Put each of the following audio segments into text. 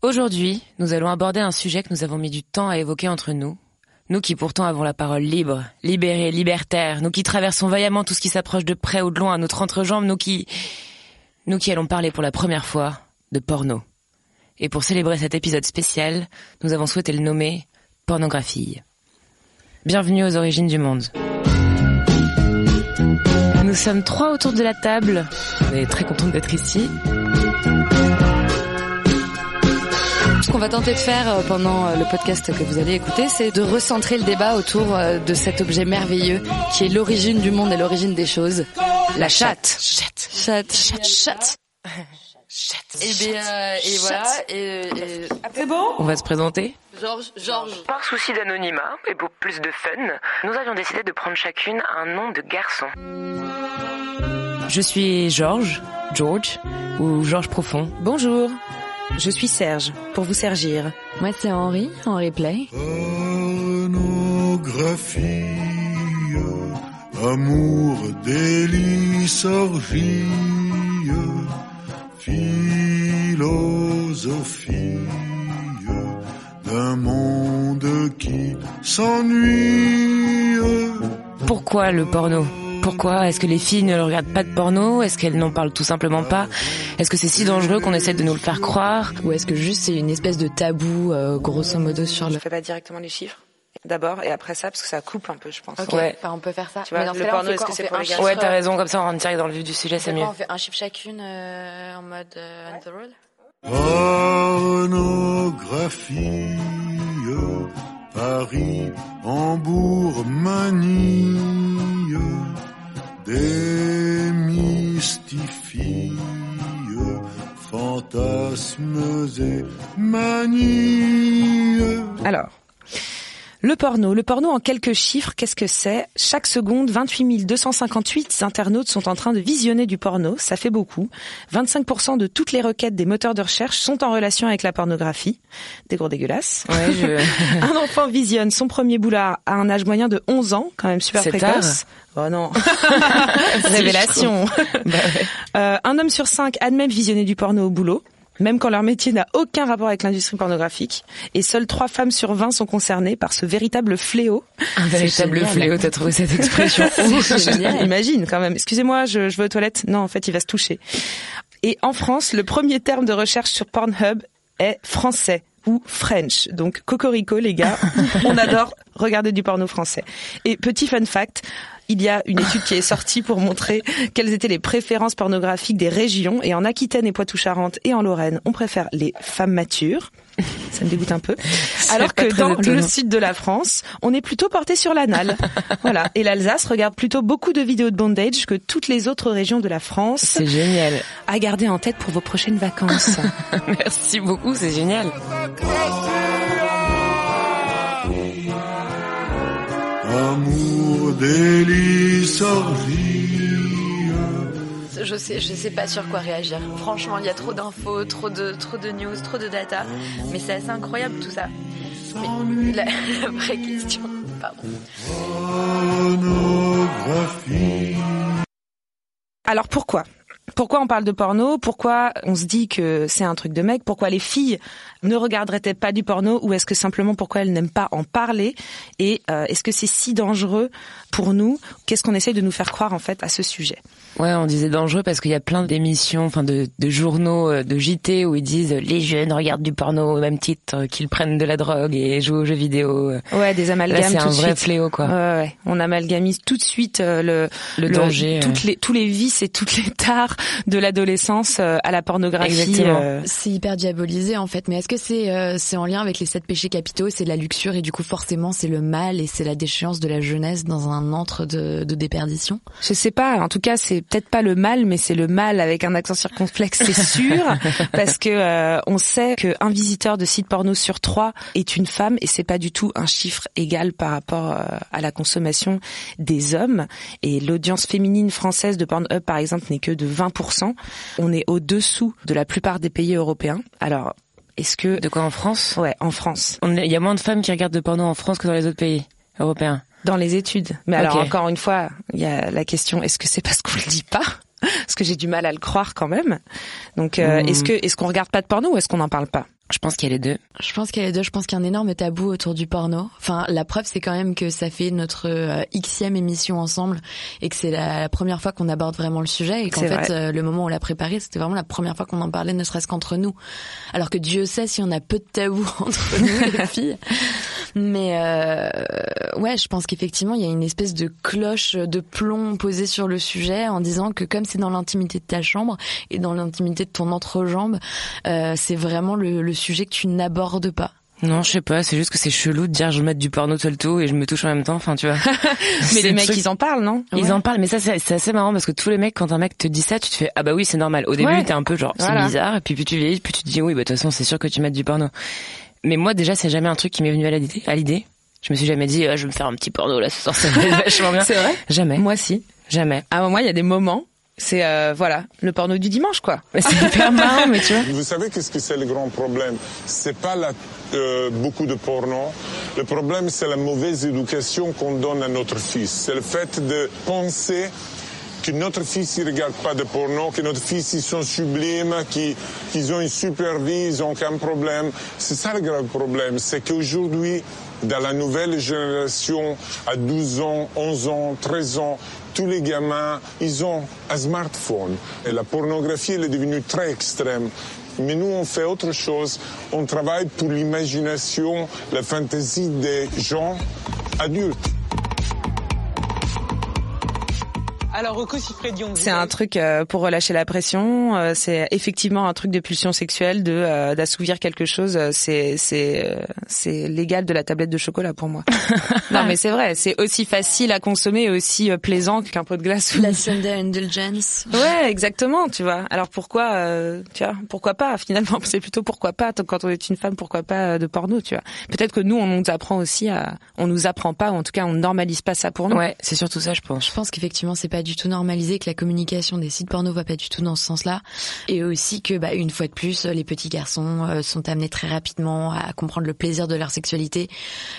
Aujourd'hui, nous allons aborder un sujet que nous avons mis du temps à évoquer entre nous. Nous qui pourtant avons la parole libre, libérée, libertaire, nous qui traversons vaillamment tout ce qui s'approche de près ou de loin à notre entrejambe, nous qui... Nous qui allons parler pour la première fois de porno. Et pour célébrer cet épisode spécial, nous avons souhaité le nommer Pornographie. Bienvenue aux origines du monde. Nous sommes trois autour de la table. On est très contents d'être ici. Ce qu'on va tenter de faire euh, pendant euh, le podcast que vous allez écouter, c'est de recentrer le débat autour euh, de cet objet merveilleux qui est l'origine du monde et l'origine des choses, la chatte. Chatte. Chatte. Chatte. Chatte. Et bien, euh, et voilà. Et, et- C'est bon On va se présenter. Georges, Georges. Par souci d'anonymat et pour plus de fun, nous avions décidé de prendre chacune un nom de garçon. Je suis Georges, George, ou Georges Profond. Bonjour. Je suis Serge, pour vous servir. Moi, c'est Henri, Henri Play. Pornographie, amour, délice, orgie, philosophie d'un monde qui s'ennuie. Pourquoi le porno? Pourquoi Est-ce que les filles ne regardent pas de porno? Est-ce qu'elles n'en parlent tout simplement pas? Est-ce que c'est si dangereux qu'on essaie de nous le faire croire? Ou est-ce que juste c'est une espèce de tabou, euh, grosso modo, sur le... Je fais pas directement les chiffres d'abord et après ça parce que ça coupe un peu je pense. Ok, Ouais. enfin, on peut faire ça. Tu vois, le porno, est-ce que c'est pour un les chiffre, Ouais, t'as euh, raison, comme ça on rentre direct dans le vif du sujet, on c'est fait mieux. On fait un chiffre chacune euh, en mode euh, on the road? Pornographie, Paris, Hambourg, manie, démystifie, fantasmes et manies. Alors le porno, le porno en quelques chiffres, qu'est-ce que c'est? Chaque seconde, 28 258 internautes sont en train de visionner du porno, ça fait beaucoup. 25% de toutes les requêtes des moteurs de recherche sont en relation avec la pornographie. Des gros dégueulasses. Ouais, je... Un enfant visionne son premier boulard à un âge moyen de 11 ans, quand même super précoce. Oh non. Révélation. Bah ouais. Euh, un homme sur cinq admet visionner du porno au boulot, même quand leur métier n'a aucun rapport avec l'industrie pornographique. Et seules trois femmes sur 20 sont concernées par ce véritable fléau. Un véritable fléau, t'as trouvé cette expression génial. Imagine quand même. Excusez-moi, je, je vais aux toilettes. Non, en fait, il va se toucher. Et en France, le premier terme de recherche sur Pornhub est français ou French. Donc cocorico les gars, on adore regarder du porno français. Et petit fun fact, il y a une étude qui est sortie pour montrer quelles étaient les préférences pornographiques des régions. Et en Aquitaine et Poitou-Charentes et en Lorraine, on préfère les femmes matures. Ça me dégoûte un peu. Alors que dans étonnant. le sud de la France, on est plutôt porté sur l'anal. voilà. Et l'Alsace regarde plutôt beaucoup de vidéos de bondage que toutes les autres régions de la France. C'est génial. À garder en tête pour vos prochaines vacances. Merci beaucoup, c'est génial. Amour, délice, orgie. Je sais, je sais pas sur quoi réagir. Franchement, il y a trop d'infos, trop de, trop de news, trop de data. Mais c'est assez incroyable tout ça. Mais la, la vraie question, pardon. Alors pourquoi? Pourquoi on parle de porno? Pourquoi on se dit que c'est un truc de mec? Pourquoi les filles ne regarderaient-elles pas du porno Ou est-ce que simplement pourquoi elles n'aiment pas en parler Et euh, est-ce que c'est si dangereux pour nous? Qu'est-ce qu'on essaye de nous faire croire en fait à ce sujet? Ouais, on disait dangereux parce qu'il y a plein d'émissions, enfin de, de journaux, euh, de JT où ils disent euh, les jeunes regardent du porno au même titre euh, qu'ils prennent de la drogue et jouent aux jeux vidéo. Ouais, des amalgames Là, c'est un vrai suite. fléau, quoi. Ouais, ouais. On amalgamise tout de suite le, Le danger, toutes ouais. les tous les vices et toutes les tares de l'adolescence à la pornographie. Exactement. euh, C'est hyper diabolisé en fait, mais est-ce que c'est euh, c'est en lien avec les sept péchés capitaux C'est la luxure et du coup forcément c'est le mal et c'est la déchéance de la jeunesse dans un antre de, de déperdition. Je sais pas. En tout cas, c'est peut-être pas le mal, mais c'est le mal avec un accent circonflexe, c'est sûr, parce que euh, on sait qu'un visiteur de site porno sur trois est une femme, et c'est pas du tout un chiffre égal par rapport euh, à la consommation des hommes. Et l'audience féminine française de Pornhub, par exemple, n'est que de 20%. On est au-dessous de la plupart des pays européens. Alors, est-ce que De quoi en France? Ouais, en France, Il y a moins de femmes qui regardent de porno en France que dans les autres pays européens. dans les études. Mais alors encore une fois, il y a la question est-ce que c'est parce qu'on le dit pas? Parce que j'ai du mal à le croire quand même. Donc euh, Hmm. est-ce que est-ce qu'on regarde pas de porno ou est-ce qu'on n'en parle pas? Je pense qu'il y a les deux. Je pense qu'il y a les deux. Je pense qu'il y a un énorme tabou autour du porno. Enfin, la preuve, c'est quand même que ça fait notre euh, xème émission ensemble et que c'est la, la première fois qu'on aborde vraiment le sujet et qu'en fait, euh, le moment où on l'a préparé, c'était vraiment la première fois qu'on en parlait, ne serait-ce qu'entre nous. Alors que Dieu sait si on a peu de tabou entre nous, les filles. Mais euh, ouais, je pense qu'effectivement, il y a une espèce de cloche de plomb posée sur le sujet en disant que comme c'est dans l'intimité de ta chambre et dans l'intimité de ton entrejambe, euh, c'est vraiment le, le sujet que tu n'abordes pas. Non, je sais pas, c'est juste que c'est chelou de dire je vais mettre du porno tout le tout et je me touche en même temps, enfin tu vois. Mais les le mecs truc- ils en parlent, non? Ils Ouais. en parlent, mais ça c'est assez marrant parce que tous les mecs, quand un mec te dit ça, tu te fais ah bah oui c'est normal. Au début Ouais. t'es un peu genre c'est Voilà. bizarre, et puis plus tu vieillis, plus tu te dis oui bah de toute façon c'est sûr que tu mets du porno. Mais moi déjà c'est jamais un truc qui m'est venu à l'idée. À l'idée, je me suis jamais dit ah, je vais me faire un petit porno là ce soir, ça va vachement bien. C'est vrai? Jamais, Moi si. jamais. À moi il y a des moments, c'est euh, voilà, le porno du dimanche quoi. Mais c'est hyper marrant, mais tu vois. Vous savez qu'est-ce que c'est le grand problème? C'est pas la, euh, beaucoup de porno. Le problème, c'est la mauvaise éducation qu'on donne à notre fils. C'est le fait de penser que notre fils il regarde pas de porno, que notre fils ils sont sublimes, qu'ils qu'ils ont une super vie, ils ont aucun problème. C'est ça le grave problème, c'est qu'aujourd'hui, dans la nouvelle génération, à 12 ans, 11 ans, 13 ans, tous les gamins, ils ont un smartphone. Et la pornographie, elle est devenue très extrême. Mais nous, on fait autre chose. On travaille pour l'imagination, la fantaisie des gens adultes. Alors, C'est un truc euh, pour relâcher la pression. euh, c'est effectivement un truc de pulsion sexuelle, de euh, d'assouvir quelque chose. euh, C'est c'est euh, c'est l'égal de la tablette de chocolat pour moi. non mais c'est vrai. C'est aussi facile à consommer et aussi euh, plaisant qu'un pot de glace. ou- La Sunday Indulgence. Ouais, exactement, tu vois. Alors pourquoi, euh, tu vois, pourquoi pas Finalement, c'est plutôt pourquoi pas. Quand on est une femme, pourquoi pas de porno, tu vois Peut-être que nous, on nous apprend aussi à, on nous apprend pas, ou en tout cas, on normalise pas ça pour nous. Ouais, c'est surtout ça je pense. Je pense qu'effectivement c'est pas du tout normalisé, que la communication des sites porno va pas du tout dans ce sens-là, et aussi que bah, une fois de plus les petits garçons euh, sont amenés très rapidement à comprendre le plaisir de leur sexualité,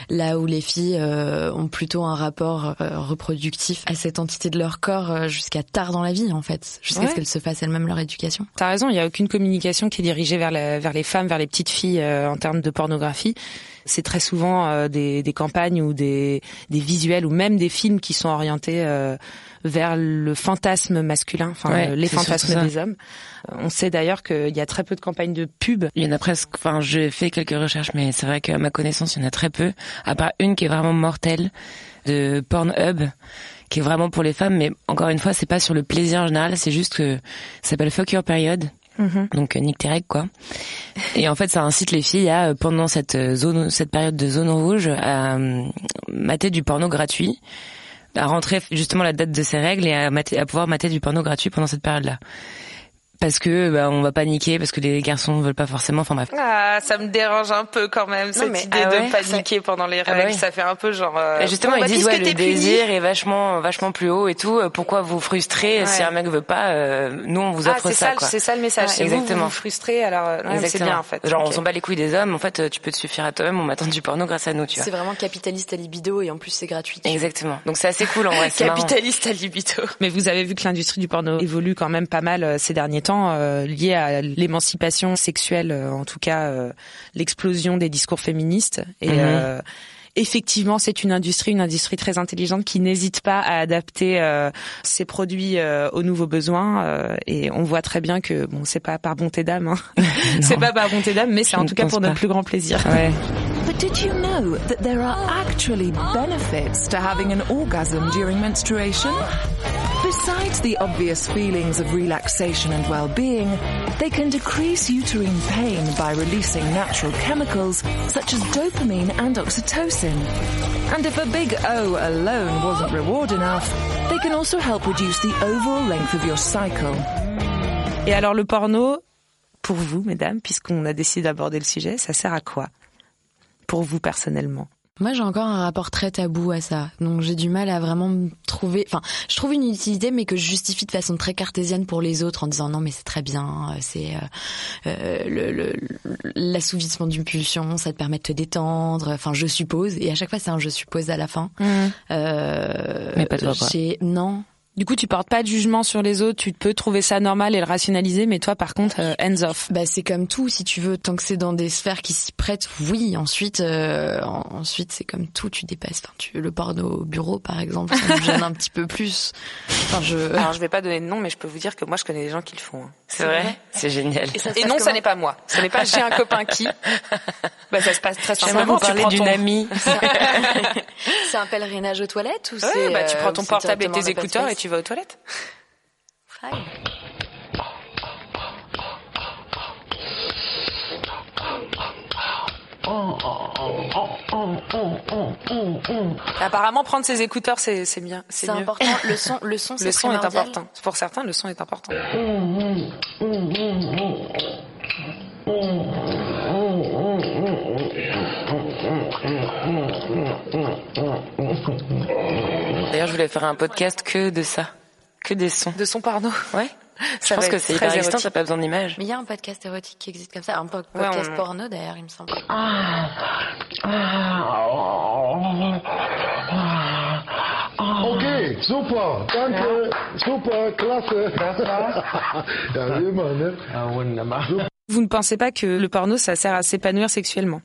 là où les filles euh, ont plutôt un rapport euh, reproductif à cette entité de leur corps euh, jusqu'à tard dans la vie en fait, jusqu'à Ouais. ce qu'elles se fassent elles-mêmes leur éducation. T'as raison, il y a aucune communication qui est dirigée vers, la- vers les femmes, vers les petites filles euh, en termes de pornographie. C'est très souvent euh, des, des campagnes ou des, des visuels ou même des films qui sont orientés euh, vers le fantasme masculin, enfin Ouais, les fantasmes des hommes. Euh, On sait d'ailleurs qu'il y a très peu de campagnes de pub. Il y en a presque, enfin j'ai fait quelques recherches, mais c'est vrai qu'à ma connaissance il y en a très peu, à part une qui est vraiment mortelle, de Pornhub, qui est vraiment pour les femmes, mais encore une fois c'est pas sur le plaisir en général, c'est juste que ça s'appelle Fuck Your Period. Donc euh, nique tes règles quoi. Et en fait ça incite les filles à euh, pendant cette euh, zone, cette période de zone rouge, à euh, mater du porno gratuit, à rentrer justement la date de ces règles et à, mater- à pouvoir mater du porno gratuit pendant cette période-là. Parce que bah, on va paniquer, parce que les garçons veulent pas forcément. Enfin bref. Ah, ça me dérange un peu quand même cette mais- idée ah ouais, de paniquer pendant les Ah règles. ouais. Ça fait un peu genre. euh, Et justement, bon, bah, ils disent puisque ouais, le puni- désir est vachement, vachement plus haut et tout. euh, Pourquoi vous frustrer si un mec veut pas euh, Nous, on vous Ah, offre c'est ça. ça, quoi. c'est ça le message. Ouais, c'est vous, vous exactement. vous frustrez, alors euh, c'est Exactement. bien en fait. Genre, on s'en bat les couilles des hommes. En fait, euh, tu peux te suffire à toi-même. On m'attend du porno grâce à nous, tu C'est vois. vraiment capitaliste à libido et en plus c'est gratuit. Exactement. Donc c'est assez cool en vrai. c'est. Capitaliste à libido. Mais vous avez vu que l'industrie du porno évolue quand même pas mal ces derniers temps, euh, lié à l'émancipation sexuelle, euh, en tout cas euh, l'explosion des discours féministes. Et Mhm. euh, effectivement, c'est une industrie, une industrie très intelligente qui n'hésite pas à adapter euh, ses produits euh, aux nouveaux besoins. euh, et on voit très bien que bon, c'est pas par bonté d'âme, hein. c'est pas par bonté d'âme, mais c'est en tout cas pour pas. notre plus grand plaisir. Ouais. But did you know that there are actually benefits to having an orgasm during menstruation? Besides the obvious feelings of relaxation and well-being, they can decrease uterine pain by releasing natural chemicals such as dopamine and oxytocin. And if a big O alone wasn't reward enough, they can also help reduce the overall length of your cycle. Et alors le porno, pour vous, mesdames, puisqu'on a décidé d'aborder le sujet, ça sert à quoi Pour vous personnellement Moi, j'ai encore un rapport très tabou à ça. Donc, j'ai du mal à vraiment me trouver. Enfin, je trouve une utilité, mais que je justifie de façon très cartésienne pour les autres en disant non, mais c'est très bien. C'est euh, euh, le- le- l'assouvissement d'une pulsion, ça te permet de te détendre. Enfin, je suppose. Et à chaque fois, c'est un je suppose à la fin. Euh, Mais pas j'ai- Non. Du coup, tu portes pas de jugement sur les autres, tu peux trouver ça normal et le rationaliser, mais toi, par contre, euh, hands off. Bah c'est comme tout, si tu veux, tant que c'est dans des sphères qui s'y prêtent, oui. Ensuite, euh, en- ensuite c'est comme tout, tu dépasses. Enfin, tu le porno au bureau, par exemple, ça me gêne un petit peu plus. Enfin, je. Alors, je vais pas donner de nom, mais je peux vous dire que moi, je connais des gens qui le font. hein. C'est vrai? C'est génial. ça Et non, ça n'est pas moi. Ce n'est pas j'ai un copain qui. Bah, ça se passe très J'aimerais simplement. vous Tu parler d'une ton- amie. C'est un pèlerinage aux toilettes ou Ouais, c'est bah, tu euh, prends ton portable et tes écouteurs et tu vas aux toilettes. Apparemment, prendre ses écouteurs, c'est c'est bien. C'est C'est mieux. important. Le son, le son, c'est Le son est important. Pour certains, le son est important. D'ailleurs, je voulais faire un podcast que de ça. Que des sons. De son porno. Ouais. Je Ça pense va que c'est très hyper érotique. t'as pas besoin d'images. Mais il y a un podcast érotique qui existe comme ça, un po- Ouais, podcast on- porno d'ailleurs, il me semble. Okay, super, danke, super, klasse. ja, immer, ne? Vous ne pensez pas que le porno, ça sert à s'épanouir sexuellement?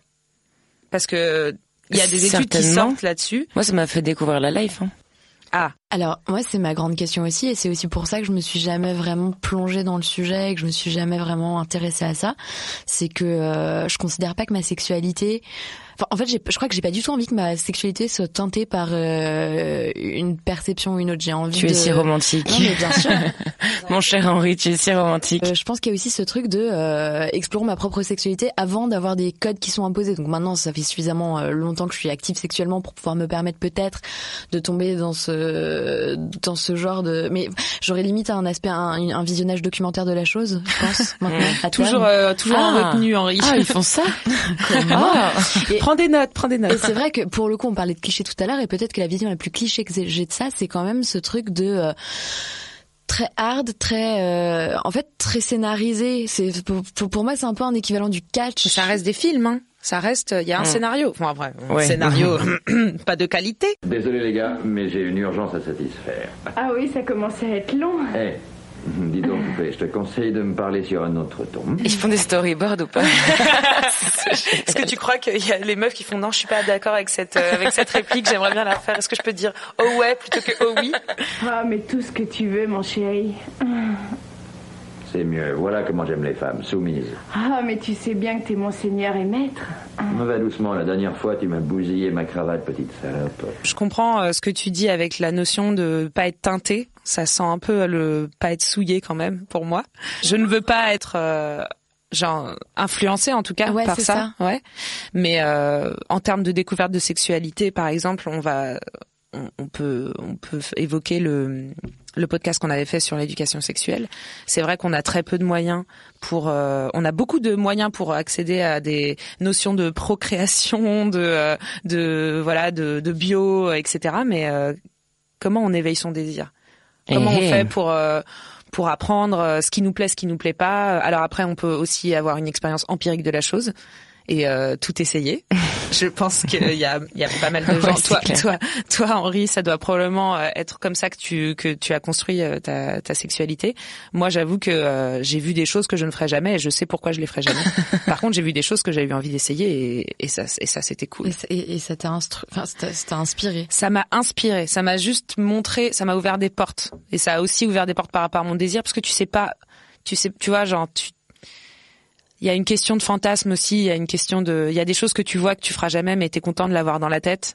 Parce que il y a des études qui sortent là-dessus. Moi, ça m'a fait découvrir la life. Hein. Ah, Alors moi c'est ma grande question aussi et c'est aussi pour ça que je me suis jamais vraiment plongée dans le sujet et que je me suis jamais vraiment intéressée à ça. C'est que euh, je considère pas que ma sexualité, enfin en fait j'ai- je crois que j'ai pas du tout envie que ma sexualité soit teintée par euh, une perception ou une autre. J'ai envie Tu de... es si romantique. Non mais bien sûr. Mon cher Henri, tu es si romantique. Euh, je pense qu'il y a aussi ce truc de euh, explorer ma propre sexualité avant d'avoir des codes qui sont imposés. Donc maintenant, ça fait suffisamment euh, longtemps que je suis active sexuellement pour pouvoir me permettre peut-être de tomber dans ce dans ce genre de. Mais j'aurais limite un aspect un, un visionnage documentaire de la chose, je pense. maintenant, à toujours, euh, toujours en Ah. retenue, Henri. Ah, ils font ça Ah. Et- Prends des notes, prends des Et notes. c'est vrai que pour le coup, on parlait de clichés tout à l'heure, et peut-être que la vision la plus cliché que j'ai de ça, c'est quand même ce truc de euh, très hard, très, euh, en fait, très scénarisé. C'est pour, moi, c'est un peu un équivalent du catch. Ça reste des films, hein. Ça reste, il y a un Mm. scénario. Enfin, après, un Ouais. scénario, pas de qualité. Désolé les gars, mais j'ai une urgence à satisfaire. Ah oui, ça commence à être long. Eh, dis donc, je te conseille de me parler sur un autre ton. Ils font des storyboards ou pas Est-ce que tu crois qu'il y a les meufs qui font non, je suis pas d'accord avec cette euh, avec cette réplique, j'aimerais bien la refaire. Est-ce que je peux te dire oh ouais plutôt que oh oui? Ah, mais tout ce que tu veux, mon chéri. C'est mieux, voilà comment j'aime les femmes, soumises. Ah, mais tu sais bien que t'es mon seigneur et maître. Me va doucement, la dernière fois tu m'as bousillé ma cravate, petite salope. Je comprends euh, ce que tu dis avec la notion de pas être teinté. Ça sent un peu le pas être souillé quand même pour moi. Je ne veux pas être euh, genre influencé en tout cas Ouais, par c'est ça. Ouais. Mais euh, en termes de découverte de sexualité, par exemple, on va on, on peut on peut évoquer le le podcast qu'on avait fait sur l'éducation sexuelle. C'est vrai qu'on a très peu de moyens pour euh, on a beaucoup de moyens pour accéder à des notions de procréation, de euh, de voilà de, de bio, etc. Mais euh, comment on éveille son désir? Comment Eh on eh. fait pour euh, pour apprendre euh, ce qui nous plaît, ce qui nous plaît pas? Alors après, on peut aussi avoir une expérience empirique de la chose et euh, tout essayer. Je pense qu'il y a il y a pas mal de gens. toi, clair. toi, toi, Henri, ça doit probablement euh, être comme ça que tu que tu as construit euh, ta ta sexualité. Moi, j'avoue que euh, j'ai vu des choses que je ne ferai jamais et je sais pourquoi je les ferai jamais. Par contre, j'ai vu des choses que j'avais eu envie d'essayer et, et ça et ça c'était cool. Et, ça- et, et ça t'a instru... enfin, inspiré. Ça m'a inspiré, ça m'a juste montré, ça m'a ouvert des portes. Et ça a aussi ouvert des portes par rapport à mon désir, parce que tu sais pas, tu sais, tu vois, genre, tu, il y a une question de fantasme aussi, il y a une question de, il y a des choses que tu vois que tu feras jamais, mais t'es content de l'avoir dans la tête.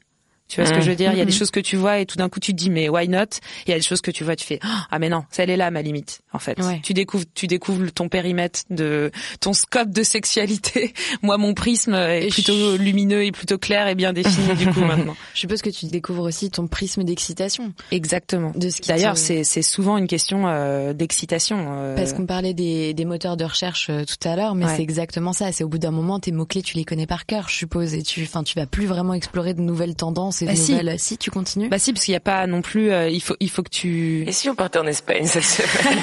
Tu vois ce que je veux dire? Il y a des Mhm. choses que tu vois et tout d'un coup tu te dis mais why not? Il y a des choses que tu vois, tu fais ah mais non, celle est là ma limite en fait. Ouais. Tu découvres, tu découvres ton périmètre de ton scope de sexualité. Moi mon prisme est Et plutôt lumineux et plutôt clair et bien défini du coup maintenant. Je suppose que tu découvres aussi ton prisme d'excitation. Exactement. De ce qui D'ailleurs te- c'est c'est souvent une question euh, d'excitation. euh, Parce qu'on parlait des, des moteurs de recherche euh, tout à l'heure, mais Ouais. c'est exactement ça. C'est au bout d'un moment, tes mots-clés, tu les connais par cœur, je suppose, et tu, enfin, tu vas plus vraiment explorer de nouvelles tendances de Bah si. nouvelles. Si tu continues. Bah si parce qu'il y a pas non plus. euh, il faut il faut que tu. Et si on partait en Espagne cette semaine?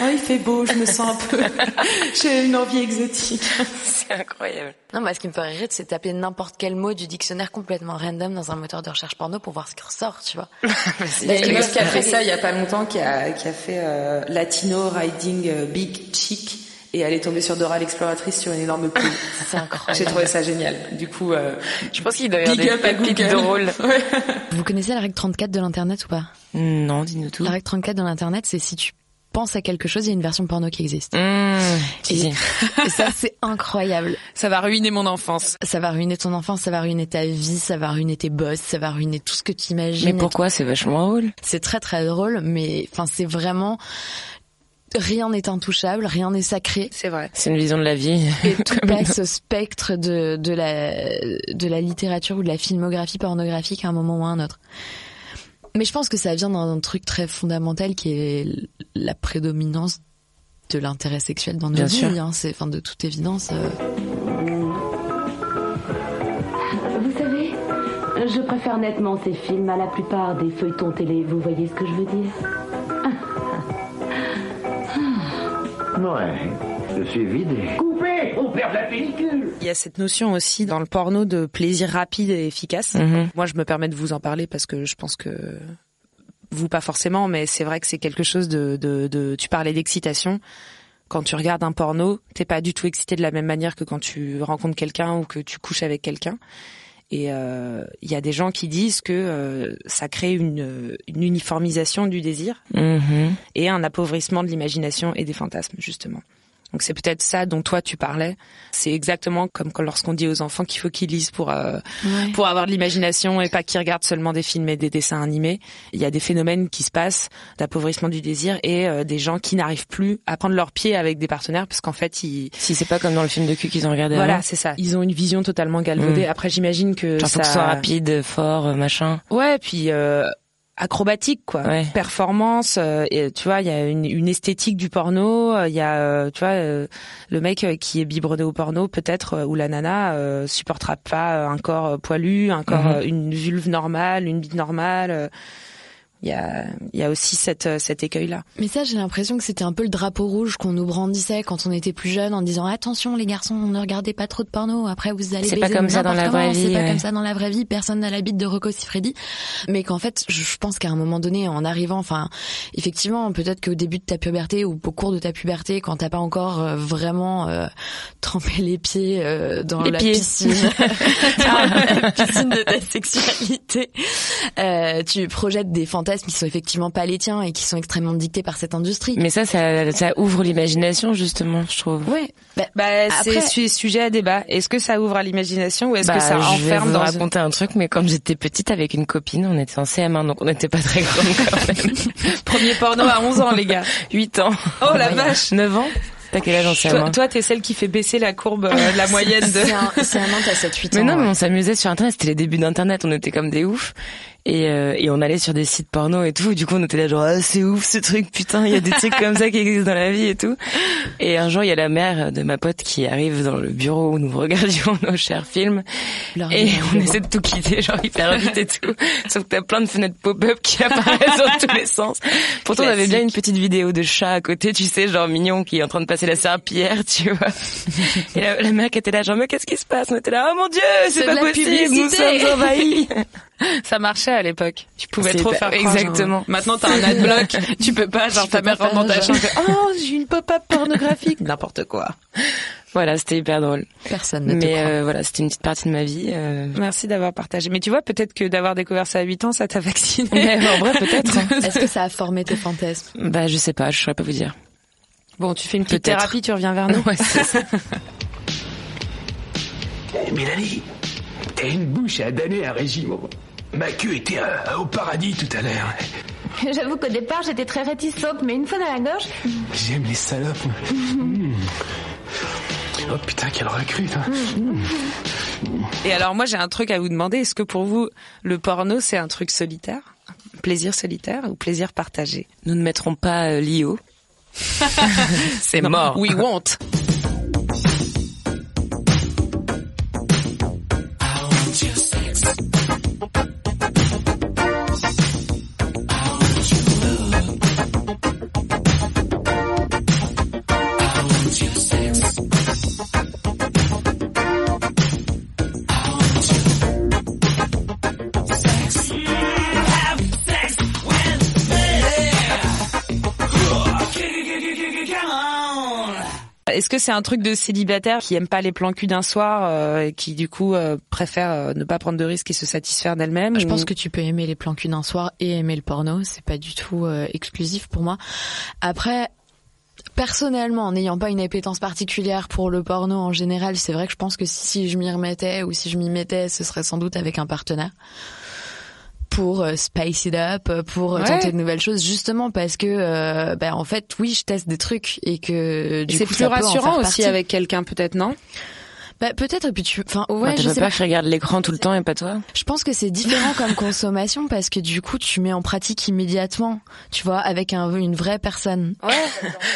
Oh il fait beau, je me sens un peu. J'ai une envie exotique. C'est incroyable. Non, moi, ce qui me ferait rire, c'est taper n'importe quel mot du dictionnaire complètement random dans un moteur de recherche porno pour voir ce qui ressort, tu vois. Il y a une meuf qui a fait ça il y a pas longtemps, qui a, qui a fait euh, Latino Riding euh, Big Chick. Et elle est tombée sur Dora l'exploratrice sur une énorme poule. C'est incroyable. J'ai trouvé ça génial. Du coup, euh, Je pense qu'il doit y avoir Big des pépites Google. drôles. Vous connaissez la règle 34 de l'internet ou pas? Non, dis-nous tout. La règle 34 de l'internet, c'est si tu penses à quelque chose, il y a une version porno qui existe. Mmh, Et, et ça, c'est incroyable. ça va ruiner mon enfance. Ça va ruiner ton enfance, ça va ruiner ta vie, ça va ruiner tes boss, ça va ruiner tout ce que tu imagines. Mais pourquoi? C'est vachement drôle. C'est très très drôle, mais enfin c'est vraiment rien n'est intouchable, rien n'est sacré. C'est vrai. C'est une vision de la vie. Et tout passe au spectre de, de la de la littérature ou de la filmographie pornographique à un moment ou à un autre. Mais je pense que ça vient d'un truc très fondamental qui est la prédominance de l'intérêt sexuel dans nos Bien vies. sûr. Hein. C'est, enfin, de toute évidence. euh, Vous savez, je préfère nettement ces films à la plupart des feuilletons télé. Vous voyez ce que je veux dire? Ouais, je suis vidé. Coupé On perd la pellicule Il y a cette notion aussi dans le porno de plaisir rapide et efficace. Mhm. Moi, je me permets de vous en parler parce que je pense que vous pas forcément, mais c'est vrai que c'est quelque chose de, de, de tu parlais d'excitation. Quand tu regardes un porno, t'es pas du tout excité de la même manière que quand tu rencontres quelqu'un ou que tu couches avec quelqu'un. Et euh, il y a des gens qui disent que euh, ça crée une, une uniformisation du désir Mhm. et un appauvrissement de l'imagination et des fantasmes justement. Donc c'est peut-être ça dont toi tu parlais. C'est exactement comme lorsqu'on dit aux enfants qu'il faut qu'ils lisent pour euh, Ouais. pour avoir de l'imagination et pas qu'ils regardent seulement des films et des dessins animés. Il y a des phénomènes qui se passent d'appauvrissement du désir et euh, des gens qui n'arrivent plus à prendre leur pied avec des partenaires parce qu'en fait ils Si c'est pas comme dans le film de cul qu'ils ont regardé voilà c'est ça. Ils ont une vision totalement galvaudée. Mm. Après j'imagine que Genre, ça faut que ce soit rapide, fort, machin. Ouais, puis euh, acrobatique quoi, Ouais. performance. euh, et, tu vois, il y a une, une esthétique du porno. euh, Il y a, euh, tu vois, euh, le mec qui est biberonné au porno, peut-être, ou la nana euh, supportera pas un corps poilu, un corps, Mhm. une vulve normale, une bite normale. Il y a, il y a aussi cette, euh, cet écueil-là. Mais ça, j'ai l'impression que c'était un peu le drapeau rouge qu'on nous brandissait quand on était plus jeune en disant attention les garçons, ne regardez pas trop de porno, après vous allez C'est pas comme ça dans la vraie comment, C'est vie, pas ouais. comme ça dans la vraie vie, personne n'a la bite de Rocco Siffredi. Mais qu'en fait, je je pense qu'à un moment donné, en arrivant, enfin, effectivement, peut-être qu'au début de ta puberté ou au cours de ta puberté, quand t'as pas encore euh, vraiment euh, trempé les pieds euh, dans Les la pieds. piscine, dans la piscine de ta sexualité, euh, tu projettes des fantasmes qui sont effectivement pas les tiens et qui sont extrêmement dictés par cette industrie. Mais ça, ça, ça ouvre l'imagination justement, je trouve. Ouais. Bah, Bah, c'est Après- su- sujet à débat. Est-ce que ça ouvre à l'imagination ou est-ce Bah, que ça je vais enferme vous dans raconter un truc, mais quand j'étais petite avec une copine, on était en CM1, donc on n'était pas très quand même. premier porno à 11 ans, les gars 8 ans. Oh la vache 9 ans? T'as quel âge en CM1 Toi, toi, t'es celle qui fait baisser la courbe, euh, la moyenne de. C'est un, c'est un an, t'as 7-8 ans. Mais non, mais ouais. on s'amusait sur Internet. C'était les débuts d'Internet. On était comme des oufs. Et, euh, et on allait sur des sites porno et tout. Du coup, on était là genre, ah, c'est ouf ce truc, putain, il y a des trucs comme ça qui existent dans la vie et tout. Et un jour, il y a la mère de ma pote qui arrive dans le bureau où nous regardions nos chers films. Leur Et on essaie de tout quitter, genre hyper vite et tout. Sauf que t'as plein de fenêtres pop-up qui apparaissent dans tous les sens. Pourtant, on avait bien une petite vidéo de chat à côté, tu sais, genre mignon, qui est en train de passer la serpillière, tu vois. Et la, la mère qui était là, genre, mais qu'est-ce qui se passe? On était là, oh mon dieu, c'est pas possible, nous sommes envahis. Ça marchait à l'époque. Tu pouvais trop faire exactement. genre. Maintenant, t'as un adblock. tu peux pas, genre, ta peux mère pas rentre dans ta chambre. Oh, j'ai une pop-up pornographique. N'importe quoi. Voilà, c'était hyper drôle. Personne ne te Mais croit. euh, voilà, c'était une petite partie de ma vie. euh. Merci d'avoir partagé. Mais tu vois, peut-être que d'avoir découvert ça à 8 ans, ça t'a vacciné. Mais en vrai, peut-être. Est-ce que ça a formé tes fantasmes? Bah, je sais pas, je saurais pas vous dire. Bon, tu fais une petite thérapie, tu reviens vers nous. Ouais, c'est ça. Eh, Mélanie, T'as une bouche à donner un régime. Ma queue était euh, au paradis tout à l'heure. J'avoue qu'au départ, j'étais très réticente, mais une fois dans la gorge... J'aime les salopes. Mmh. Oh putain, quelle recrue, toi. Mmh. Et alors moi j'ai un truc à vous demander. Est-ce que pour vous le porno c'est un truc solitaire, plaisir solitaire ou plaisir partagé? Nous ne mettrons pas euh, l'IO. c'est mort. We won't. Que c'est un truc de célibataire qui aime pas les plans cul d'un soir euh, et qui du coup euh, préfère euh, ne pas prendre de risques et se satisfaire d'elle-même Je ou- pense que tu peux aimer les plans cul d'un soir et aimer le porno, c'est pas du tout euh, exclusif pour moi. Après personnellement, en n'ayant pas une appétence particulière pour le porno en général, c'est vrai que je pense que si je m'y remettais ou si je m'y mettais, ce serait sans doute avec un partenaire pour euh, spice it up, euh, pour euh, Ouais. tenter de nouvelles choses, justement parce que, euh, ben, en fait, oui, je teste des trucs et que Et du c'est coup, plus ça peut en rassurant faire aussi partie. avec quelqu'un peut-être non? Bah, peut-être et puis tu, enfin ouais, Ouais, je sais pas. que je regarde l'écran tout le temps et pas toi? Je pense que c'est différent comme consommation parce que du coup, tu mets en pratique immédiatement, tu vois, avec un, une vraie personne.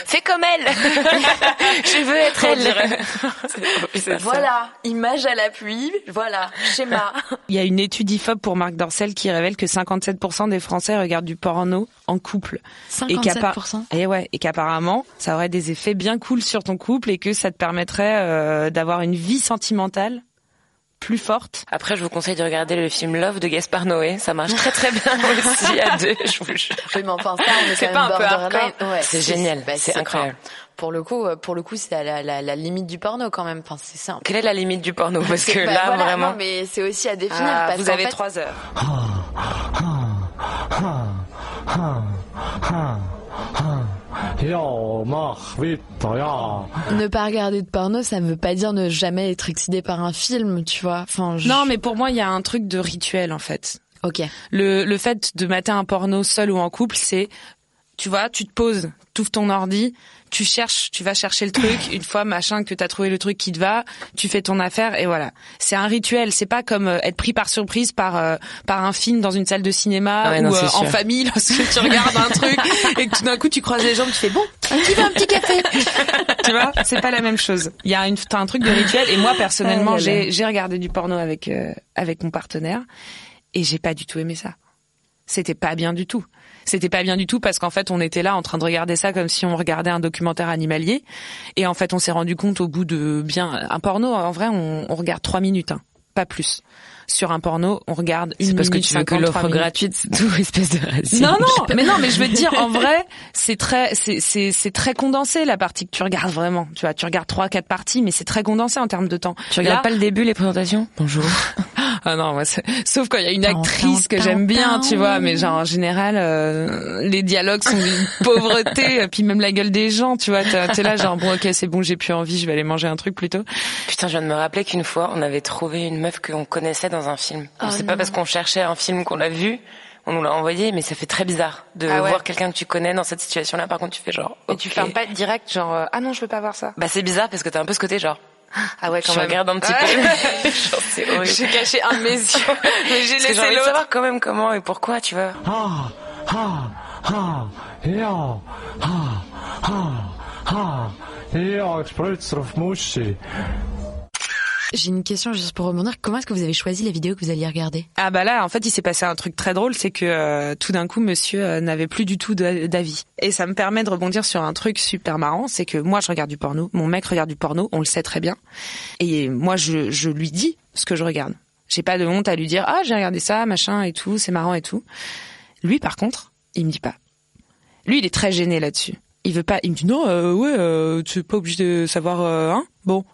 Fais comme elle. Je veux être elle. Voilà, image à l'appui, voilà, schéma. Il y a une étude IFOP pour Marc Dorcel qui révèle que 57% des Français regardent du porno en couple. Et qu'appa- 57%. Et ouais, et qu'apparemment, ça aurait des effets bien cool sur ton couple et que ça te permettrait euh, d'avoir une vie sentimentale plus forte. Après, je vous conseille de regarder le film Love de Gaspard Noé. Ça marche très très bien aussi à deux, je vous jure. Oui, mais enfin, ça, on est C'est quand pas même un peu borderline. hardcore Ouais, C'est génial, bah, c'est incroyable. Pour le coup, euh, pour le coup, c'est à la, la, la limite du porno quand même. Enfin, c'est ça. Quelle est la limite du porno? Parce C'est- que là, voilà, vraiment... Non, mais c'est aussi à définir. Ah, parce vous avez fait, trois heures. Ne pas regarder de porno, ça ne veut pas dire ne jamais être excité par un film, tu vois. Enfin, je- Non, mais pour moi, il y a un truc de rituel en fait. Ok. Le, le fait de mater un porno seul ou en couple, c'est, tu vois, tu te poses, t'ouvres ton ordi, tu cherches, tu vas chercher le truc, une fois machin que t'as trouvé le truc qui te va, tu fais ton affaire et voilà. C'est un rituel, c'est pas comme euh, être pris par surprise par euh, par un film dans une salle de cinéma Ouais, ou non, euh, en famille lorsque tu regardes un truc et que tout d'un coup tu croises les jambes, tu fais bon, qui veut un petit café Tu vois, c'est pas la même chose. Il y a une t'as un truc de rituel et moi personnellement, Ah j'ai j'ai regardé du porno avec euh, avec mon partenaire et j'ai pas du tout aimé ça. C'était pas bien du tout. C'était pas bien du tout parce qu'en fait, on était là en train de regarder ça comme si on regardait un documentaire animalier. Et en fait, on s'est rendu compte au bout de bien un porno. En vrai, on, on regarde trois minutes, hein, pas plus. Sur un porno, on regarde une C'est parce que minute tu veux que 50, l'offre gratuite, c'est tout, espèce de raciste. Non, non, mais non, mais je veux te dire, en vrai, c'est très, c'est, c'est, c'est très condensé la partie que tu regardes vraiment. Tu vois, tu regardes trois, quatre parties, mais c'est très condensé en termes de temps. Tu regardes pas le début, les présentations? Bonjour. Ah non, moi, c'est- sauf quand il y a une actrice que j'aime bien, tu vois, mais genre en général, euh, les dialogues sont d'une pauvreté, puis même la gueule des gens, tu vois, t'es là genre bon ok c'est bon j'ai plus envie, je vais aller manger un truc plutôt. Putain, je viens de me rappeler qu'une fois, on avait trouvé une meuf qu'on connaissait dans un film. Oh c'est pas parce qu'on cherchait un film qu'on l'a vu, on nous l'a envoyé, mais ça fait très bizarre de Ah ouais. voir quelqu'un que tu connais dans cette situation-là. Par contre, tu fais genre. Et tu fermes pas direct genre euh, ah non je veux pas voir ça. Bah c'est bizarre parce que t'as un peu ce côté genre. Ah ouais Je regarde un petit peu. J'ai caché un de mes yeux, mais j'ai j'ai laissé envie de l'autre. savoir quand même comment et pourquoi, tu vois. J'ai une question juste pour rebondir. Comment est-ce que vous avez choisi la vidéo que vous alliez regarder? Ah bah là, en fait, il s'est passé un truc très drôle, c'est que euh, tout d'un coup, monsieur euh, n'avait plus du tout d'avis. Et ça me permet de rebondir sur un truc super marrant, c'est que moi, je regarde du porno, mon mec regarde du porno, on le sait très bien. Et moi, je, je lui dis ce que je regarde. J'ai pas de honte à lui dire, ah, j'ai regardé ça, machin et tout, c'est marrant et tout. Lui, par contre, il me dit pas. Lui, il est très gêné là-dessus. Il veut pas, il me dit, non, euh, ouais, euh, tu es pas obligé de savoir, euh, hein, bon.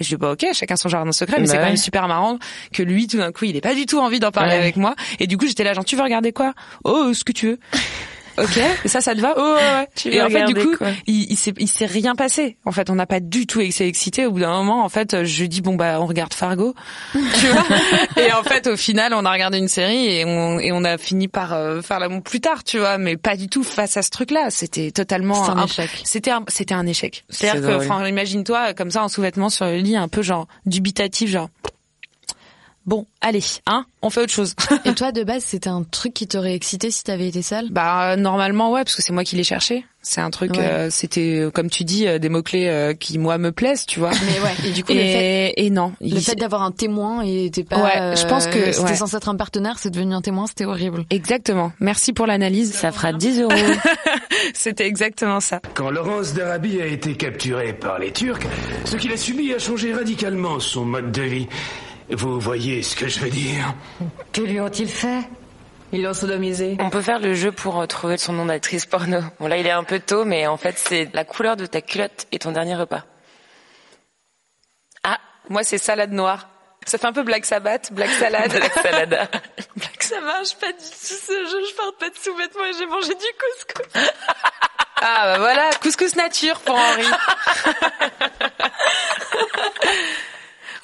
Et je dis bah ok, chacun son jardin secret, mais Bah c'est quand ouais. même super marrant que lui tout d'un coup il ait pas du tout envie d'en parler Ouais. avec moi. Et du coup j'étais là genre tu veux regarder quoi? Oh ce que tu veux. Ok, ça, ça te va Oh, ouais, ouais. Tu Et en fait, du coup, quoi il, il s'est, il s'est rien passé. En fait, on n'a pas du tout été excité. Au bout d'un moment, en fait, je dis bon bah, on regarde Fargo, tu vois. et en fait, au final, on a regardé une série et on et on a fini par euh, faire l'amour plus tard, tu vois. Mais pas du tout face à ce truc-là. C'était totalement un un- échec. C'était un, c'était un échec. C'est C'est-à-dire que, enfin, imagine-toi comme ça en sous-vêtements sur le lit, un peu genre dubitatif, genre. Bon, allez, hein, on fait autre chose. Et toi, de base, c'était un truc qui t'aurait excité si t'avais été seule Bah euh, normalement ouais parce que c'est moi qui l'ai cherché. C'est un truc Ouais. euh, c'était euh, comme tu dis euh, des mots clés qui moi me plaisent, tu vois. Mais ouais. Et du coup, le fait, Et, non, le il- fait d'avoir un témoin et t'es pas. Ouais, je pense que- euh, C'était ouais. censé être un partenaire, c'est devenu un témoin, c'était horrible. exactement. Merci pour l'analyse. Ça fera 10 euros. C'était exactement ça. Quand Laurence d'Arabie a été capturée par les Turcs, ce qu'il a subi a changé radicalement son mode de vie. Vous voyez ce que je veux dire Que lui ont-ils fait Ils l'ont sodomisé. On peut faire le jeu pour euh, trouver son nom d'actrice porno. Bon là il est un peu tôt, mais en fait c'est la couleur de ta culotte et ton dernier repas. Ah, moi c'est salade noire. Ça fait un peu Black Sabbath, Black Salade. Black Salada. Ça marche pas du tout ce jeu, je porte pas de sous-vêtements et j'ai mangé du couscous. Ah bah voilà, couscous nature pour Henri.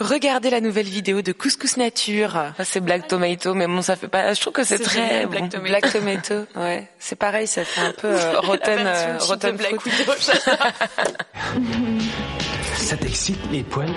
Regardez la nouvelle vidéo de Couscous Nature. C'est Black Tomato, mais bon, ça fait pas. Je trouve que c'est très génial, bon. Black Tomato. Black Tomato, ouais. C'est pareil, ça fait un peu euh, rotten, euh, rotten Black. Widow. Ça t'excite les poils?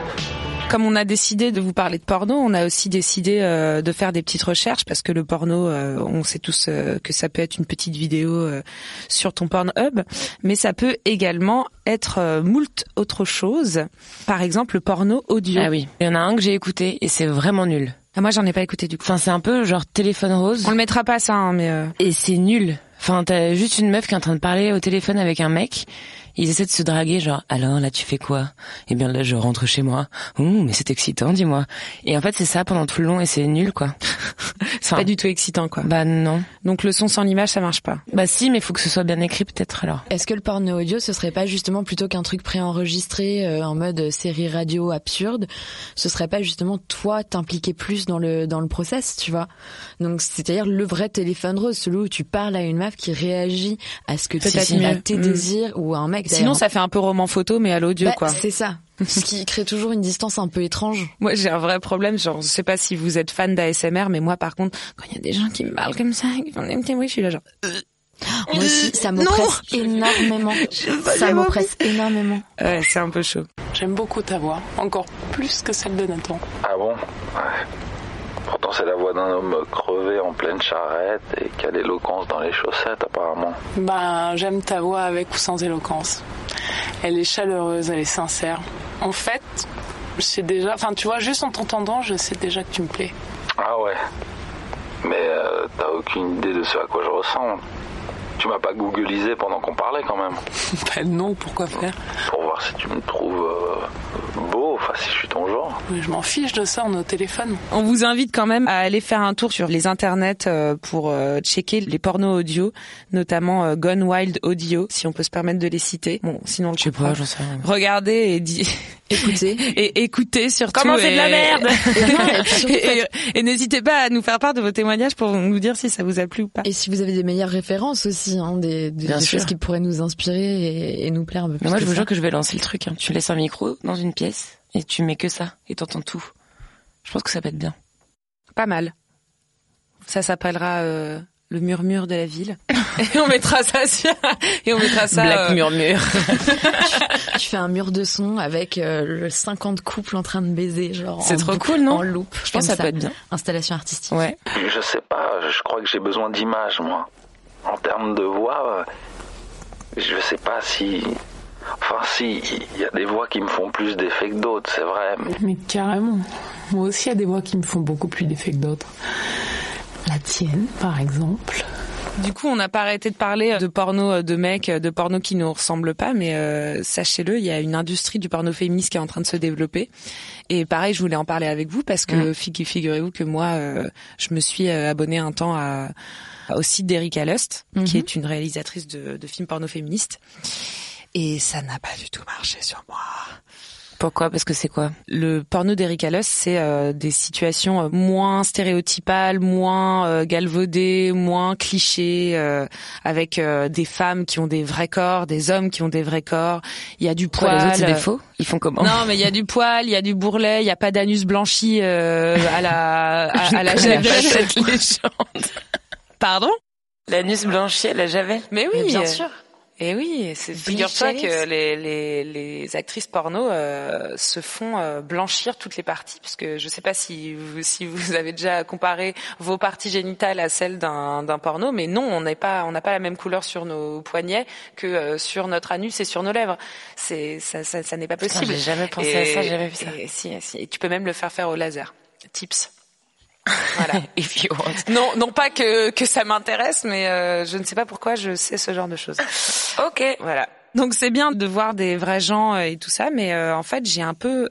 Comme on a décidé de vous parler de porno, on a aussi décidé euh, de faire des petites recherches parce que le porno, euh, on sait tous euh, que ça peut être une petite vidéo euh, sur ton Pornhub, mais ça peut également être euh, moult autre chose. Par exemple, le porno audio. Ah oui. Il y en a un que j'ai écouté et c'est vraiment nul. Ah, moi, j'en ai pas écouté du coup. Enfin, c'est un peu genre téléphone rose. On le mettra pas ça, hein, mais euh, Et c'est nul. Enfin, t'as juste une meuf qui est en train de parler au téléphone avec un mec. Ils essaient de se draguer, genre, alors là, tu fais quoi? Eh bien là, je rentre chez moi. Ouh, mais c'est excitant, dis-moi. Et en fait, c'est ça pendant tout le long et c'est nul, quoi. c'est pas du tout excitant, quoi. Bah non. Donc le son sans l'image, ça marche pas. Bah si, mais faut que ce soit bien écrit peut-être alors. Est-ce que le porno audio, ce serait pas justement plutôt qu'un truc préenregistré euh, en mode série radio absurde, ce serait pas justement toi t'impliquer plus dans le dans le process, tu vois? Donc c'est-à-dire le vrai téléphone rose, celui où tu parles à une meuf qui réagit à ce que tu Peut-être à tes Mm. désirs ou à un mec. Sinon, ça fait un peu roman photo, mais à l'audio, Bah, quoi. C'est ça. Ce qui crée toujours une distance un peu étrange. Moi, j'ai un vrai problème. Genre, je sais pas si vous êtes fan d'ASMR, mais moi, par contre, quand il y a des gens qui me parlent comme ça, qui font des petits bruits, je suis là genre. Moi aussi, ça m'oppresse énormément. Ça m'oppresse énormément. Ouais, c'est un peu chaud. J'aime beaucoup ta voix, encore plus que celle de Nathan. Ah bon? Ouais. Pourtant, c'est la voix d'un homme crevé en pleine charrette et qui a l'éloquence dans les chaussettes, apparemment. Ben, j'aime ta voix avec ou sans éloquence. Elle est chaleureuse, elle est sincère. En fait, je sais déjà, enfin, tu vois, juste en t'entendant, je sais déjà que tu me plais. Ah ouais. Mais euh, t'as aucune idée de ce à quoi je ressemble. Tu m'as pas googlisé pendant qu'on parlait quand même. Ben non, pourquoi faire Pour voir si tu me trouves euh, beau, enfin si je suis ton genre. Mais je m'en fiche de ça, on est au téléphone. On vous invite quand même à aller faire un tour sur les internets euh, pour euh, checker les pornos audio, notamment euh, Gone Wild Audio, si on peut se permettre de les citer. Bon, sinon, Je sais pas, j'en sais rien. Regardez et di- Écoutez. et écoutez surtout. Comment c'est de la merde Et n'hésitez pas à nous faire part de vos témoignages pour nous dire si ça vous a plu ou pas. Et si vous avez des meilleures références aussi, hein, des, choses qui pourraient nous inspirer et, et nous plaire un peu plus. Mais moi, je vous ça. jure que je vais lancer le truc. hein. Tu laisses un micro dans une pièce et tu mets que ça et t'entends tout. Je pense que ça peut être bien. Pas mal. Ça s'appellera euh, le murmure de la ville. et on mettra ça sur... et on mettra ça. Black euh, murmure. Tu fais un mur de son avec euh, le 50 couples en train de baiser, genre. C'est trop boucle, cool, non En loop. Je pense que ça peut être bien. Installation artistique. Ouais. Je sais pas, je crois que j'ai besoin d'images, moi. En termes de voix, euh, je sais pas si. Enfin, si, il y a des voix qui me font plus d'effet que d'autres, c'est vrai. mais- Mais carrément. Moi aussi, il y a des voix qui me font beaucoup plus d'effet que d'autres. La tienne, par exemple. Du coup, on n'a pas arrêté de parler de porno euh, de mecs, euh, de porno qui nous ressemblent pas, mais euh, sachez-le, il y a une industrie du porno féministe qui est en train de se développer. Et pareil, je voulais en parler avec vous parce que figu- figurez-vous que moi, euh, je me suis euh, abonnée un temps à, au site d'Erika Lust, qui Mhm. est une réalisatrice de, de films porno féministes. Et ça n'a pas du tout marché sur moi. Pourquoi? Parce que c'est quoi? Le porno d'Eric Allos, c'est euh, des situations euh, moins stéréotypales, moins euh, galvaudées, moins clichés, euh, avec euh, des femmes qui ont des vrais corps, des hommes qui ont des vrais corps. Il y a du Quoi, poil. les autres, c'est des faux? Ils font comment? Non, mais il y a du poil, il y a du bourrelet, il y a pas d'anus blanchi euh, à la à, à la javel. cette légende. Pardon? L'anus blanchi à la javel? Mais oui, Mais bien euh, sûr. Et oui, c'est figure-toi que les, les, les actrices porno euh, se font euh, blanchir toutes les parties, parce que je sais pas si vous, si vous avez déjà comparé vos parties génitales à celles d'un d'un porno, mais non, on n'est pas on n'a pas la même couleur sur nos poignets que euh, sur notre anus et sur nos lèvres. C'est ça, ça, ça n'est pas possible. j'ai jamais pensé Et- à ça, j'ai jamais vu ça. Et, si, si, et tu peux même le faire faire au laser. Tips. Voilà. If you want. Non, non pas que que ça m'intéresse, mais euh, je ne sais pas pourquoi je sais ce genre de choses. Ok. Voilà. Donc c'est bien de voir des vrais gens euh, et tout ça, mais euh, en fait j'ai un peu,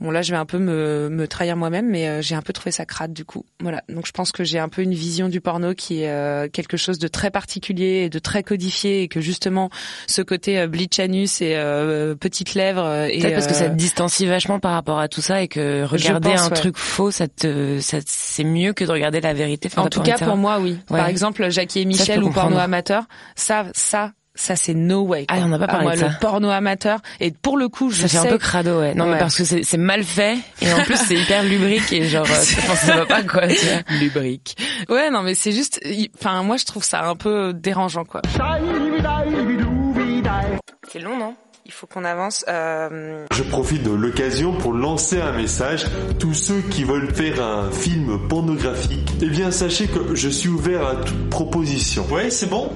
bon là je vais un peu me, me trahir moi-même, mais euh, j'ai un peu trouvé ça crade du coup. Voilà. Donc je pense que j'ai un peu une vision du porno qui est euh, quelque chose de très particulier et de très codifié, et que justement ce côté euh, bleach anus et euh, petites lèvres et Peut-être parce que ça te distancie vachement par rapport à tout ça et que regarder pense, un ouais. truc faux, ça te, ça, c'est mieux que de regarder la vérité. Enfin, En tout cas, pour moi, oui. Ouais. Par exemple, Jackie et Michel ou porno amateur, ça, ça, ça, c'est no way. quoi. Ah, on n'a pas Ah, parlé moi, de ça. Le porno amateur. Et pour le coup, je Ça fait sais un peu crado, ouais. Non, mais parce que c'est mal fait et en plus c'est hyper lubrique et genre, euh, enfin, ça va pas quoi. Tu vois. lubrique. Ouais, non, mais c'est juste, enfin, moi, je trouve ça un peu dérangeant, quoi. C'est long, non? Il faut qu'on avance. Euh... Je profite de l'occasion pour lancer un message. Tous ceux qui veulent faire un film pornographique, eh bien sachez que je suis ouvert à toute proposition. Ouais, c'est bon?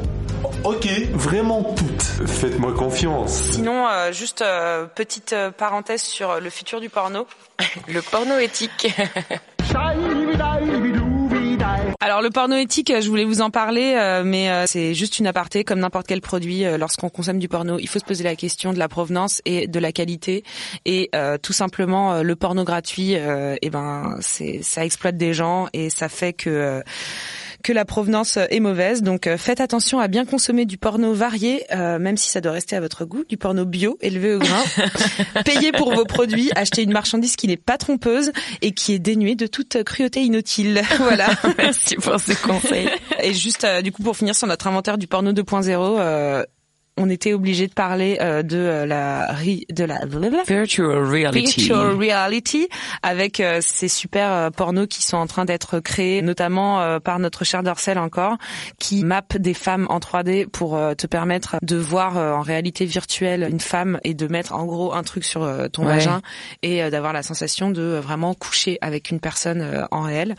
Ok, vraiment toutes. Faites-moi confiance. Sinon, euh, juste euh, petite euh, parenthèse sur le futur du porno. le porno éthique. Alors le porno éthique, euh, je voulais vous en parler, euh, mais euh, c'est juste une aparté comme n'importe quel produit. euh, Lorsqu'on consomme du porno, il faut se poser la question de la provenance et de la qualité. Et euh, tout simplement, euh, le porno gratuit, euh, eh ben, c'est ça exploite des gens et ça fait que euh, que la provenance est mauvaise. Donc euh, faites attention à bien consommer du porno varié, euh, même si ça doit rester à votre goût, du porno bio, élevé au grain. Payez pour vos produits, achetez une marchandise qui n'est pas trompeuse et qui est dénuée de toute cruauté inutile. voilà. Merci pour ces conseils. Et juste euh, du coup pour finir sur notre inventaire du porno 2.0. euh, on était obligé de parler euh, de euh, la de la Virtual reality. virtual reality avec euh, ces super euh, pornos qui sont en train d'être créés, notamment euh, par notre cher Dorsel encore, qui mappe des femmes en 3D pour euh, te permettre de voir euh, en réalité virtuelle une femme et de mettre en gros un truc sur euh, ton Ouais. vagin et euh, d'avoir la sensation de vraiment coucher avec une personne euh, en réel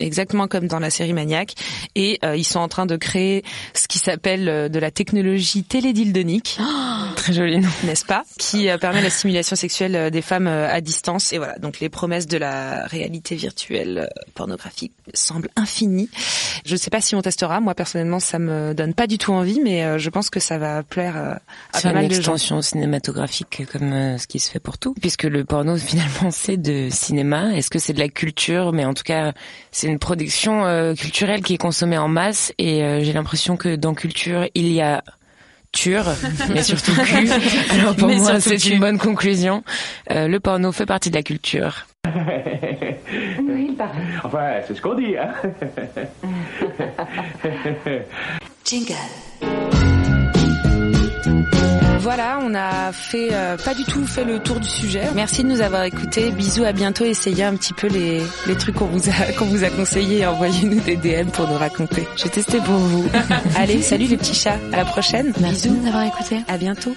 exactement comme dans la série Maniac. Et euh, ils sont en train de créer ce qui s'appelle euh, de la technologie télédildonique. Très joli nom. N'est-ce pas? Qui euh, permet la stimulation sexuelle euh, des femmes euh, à distance. Et voilà, donc les promesses de la réalité virtuelle euh, pornographique semblent infinies. Je ne sais pas si on testera. Moi, personnellement, ça me donne pas du tout envie, mais euh, je pense que ça va plaire euh, à C'est pas une mal de gens. extension cinématographique comme euh, ce qui se fait pour tout. Puisque le porno finalement c'est de cinéma. Est-ce que c'est de la culture? Mais en tout cas c'est une production euh, culturelle qui est consommée en masse. Et euh, j'ai l'impression que dans culture il y a ture, mais surtout cul. Alors pour Mais moi c'est une bonne conclusion. Euh, le porno fait partie de la culture. Oui, il paraît. Enfin, c'est ce qu'on dit, hein Jingle. Voilà, on a fait euh, pas du tout fait le tour du sujet. Merci de nous avoir écoutés. Bisous, à bientôt. Essayez un petit peu les, les trucs qu'on vous a qu'on vous a conseillés. et Envoyez-nous des DM pour nous raconter. J'ai testé pour vous. Allez, salut les petits chats. À la prochaine. Merci de nous avoir écoutés. À bientôt.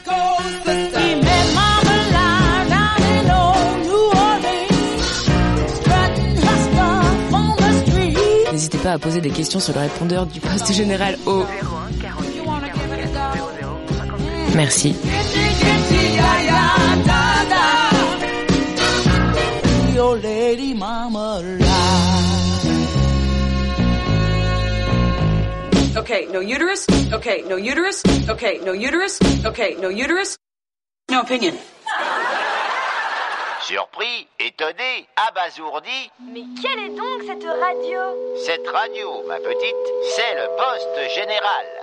N'hésitez pas à poser des questions sur le répondeur du poste général au. Merci. Okay, no uterus. Okay, no uterus. Okay, no uterus. Okay, no uterus. No opinion. Surpris, étonné, abasourdi, Mais quelle est donc cette radio? Cette radio, ma petite, c'est le poste général.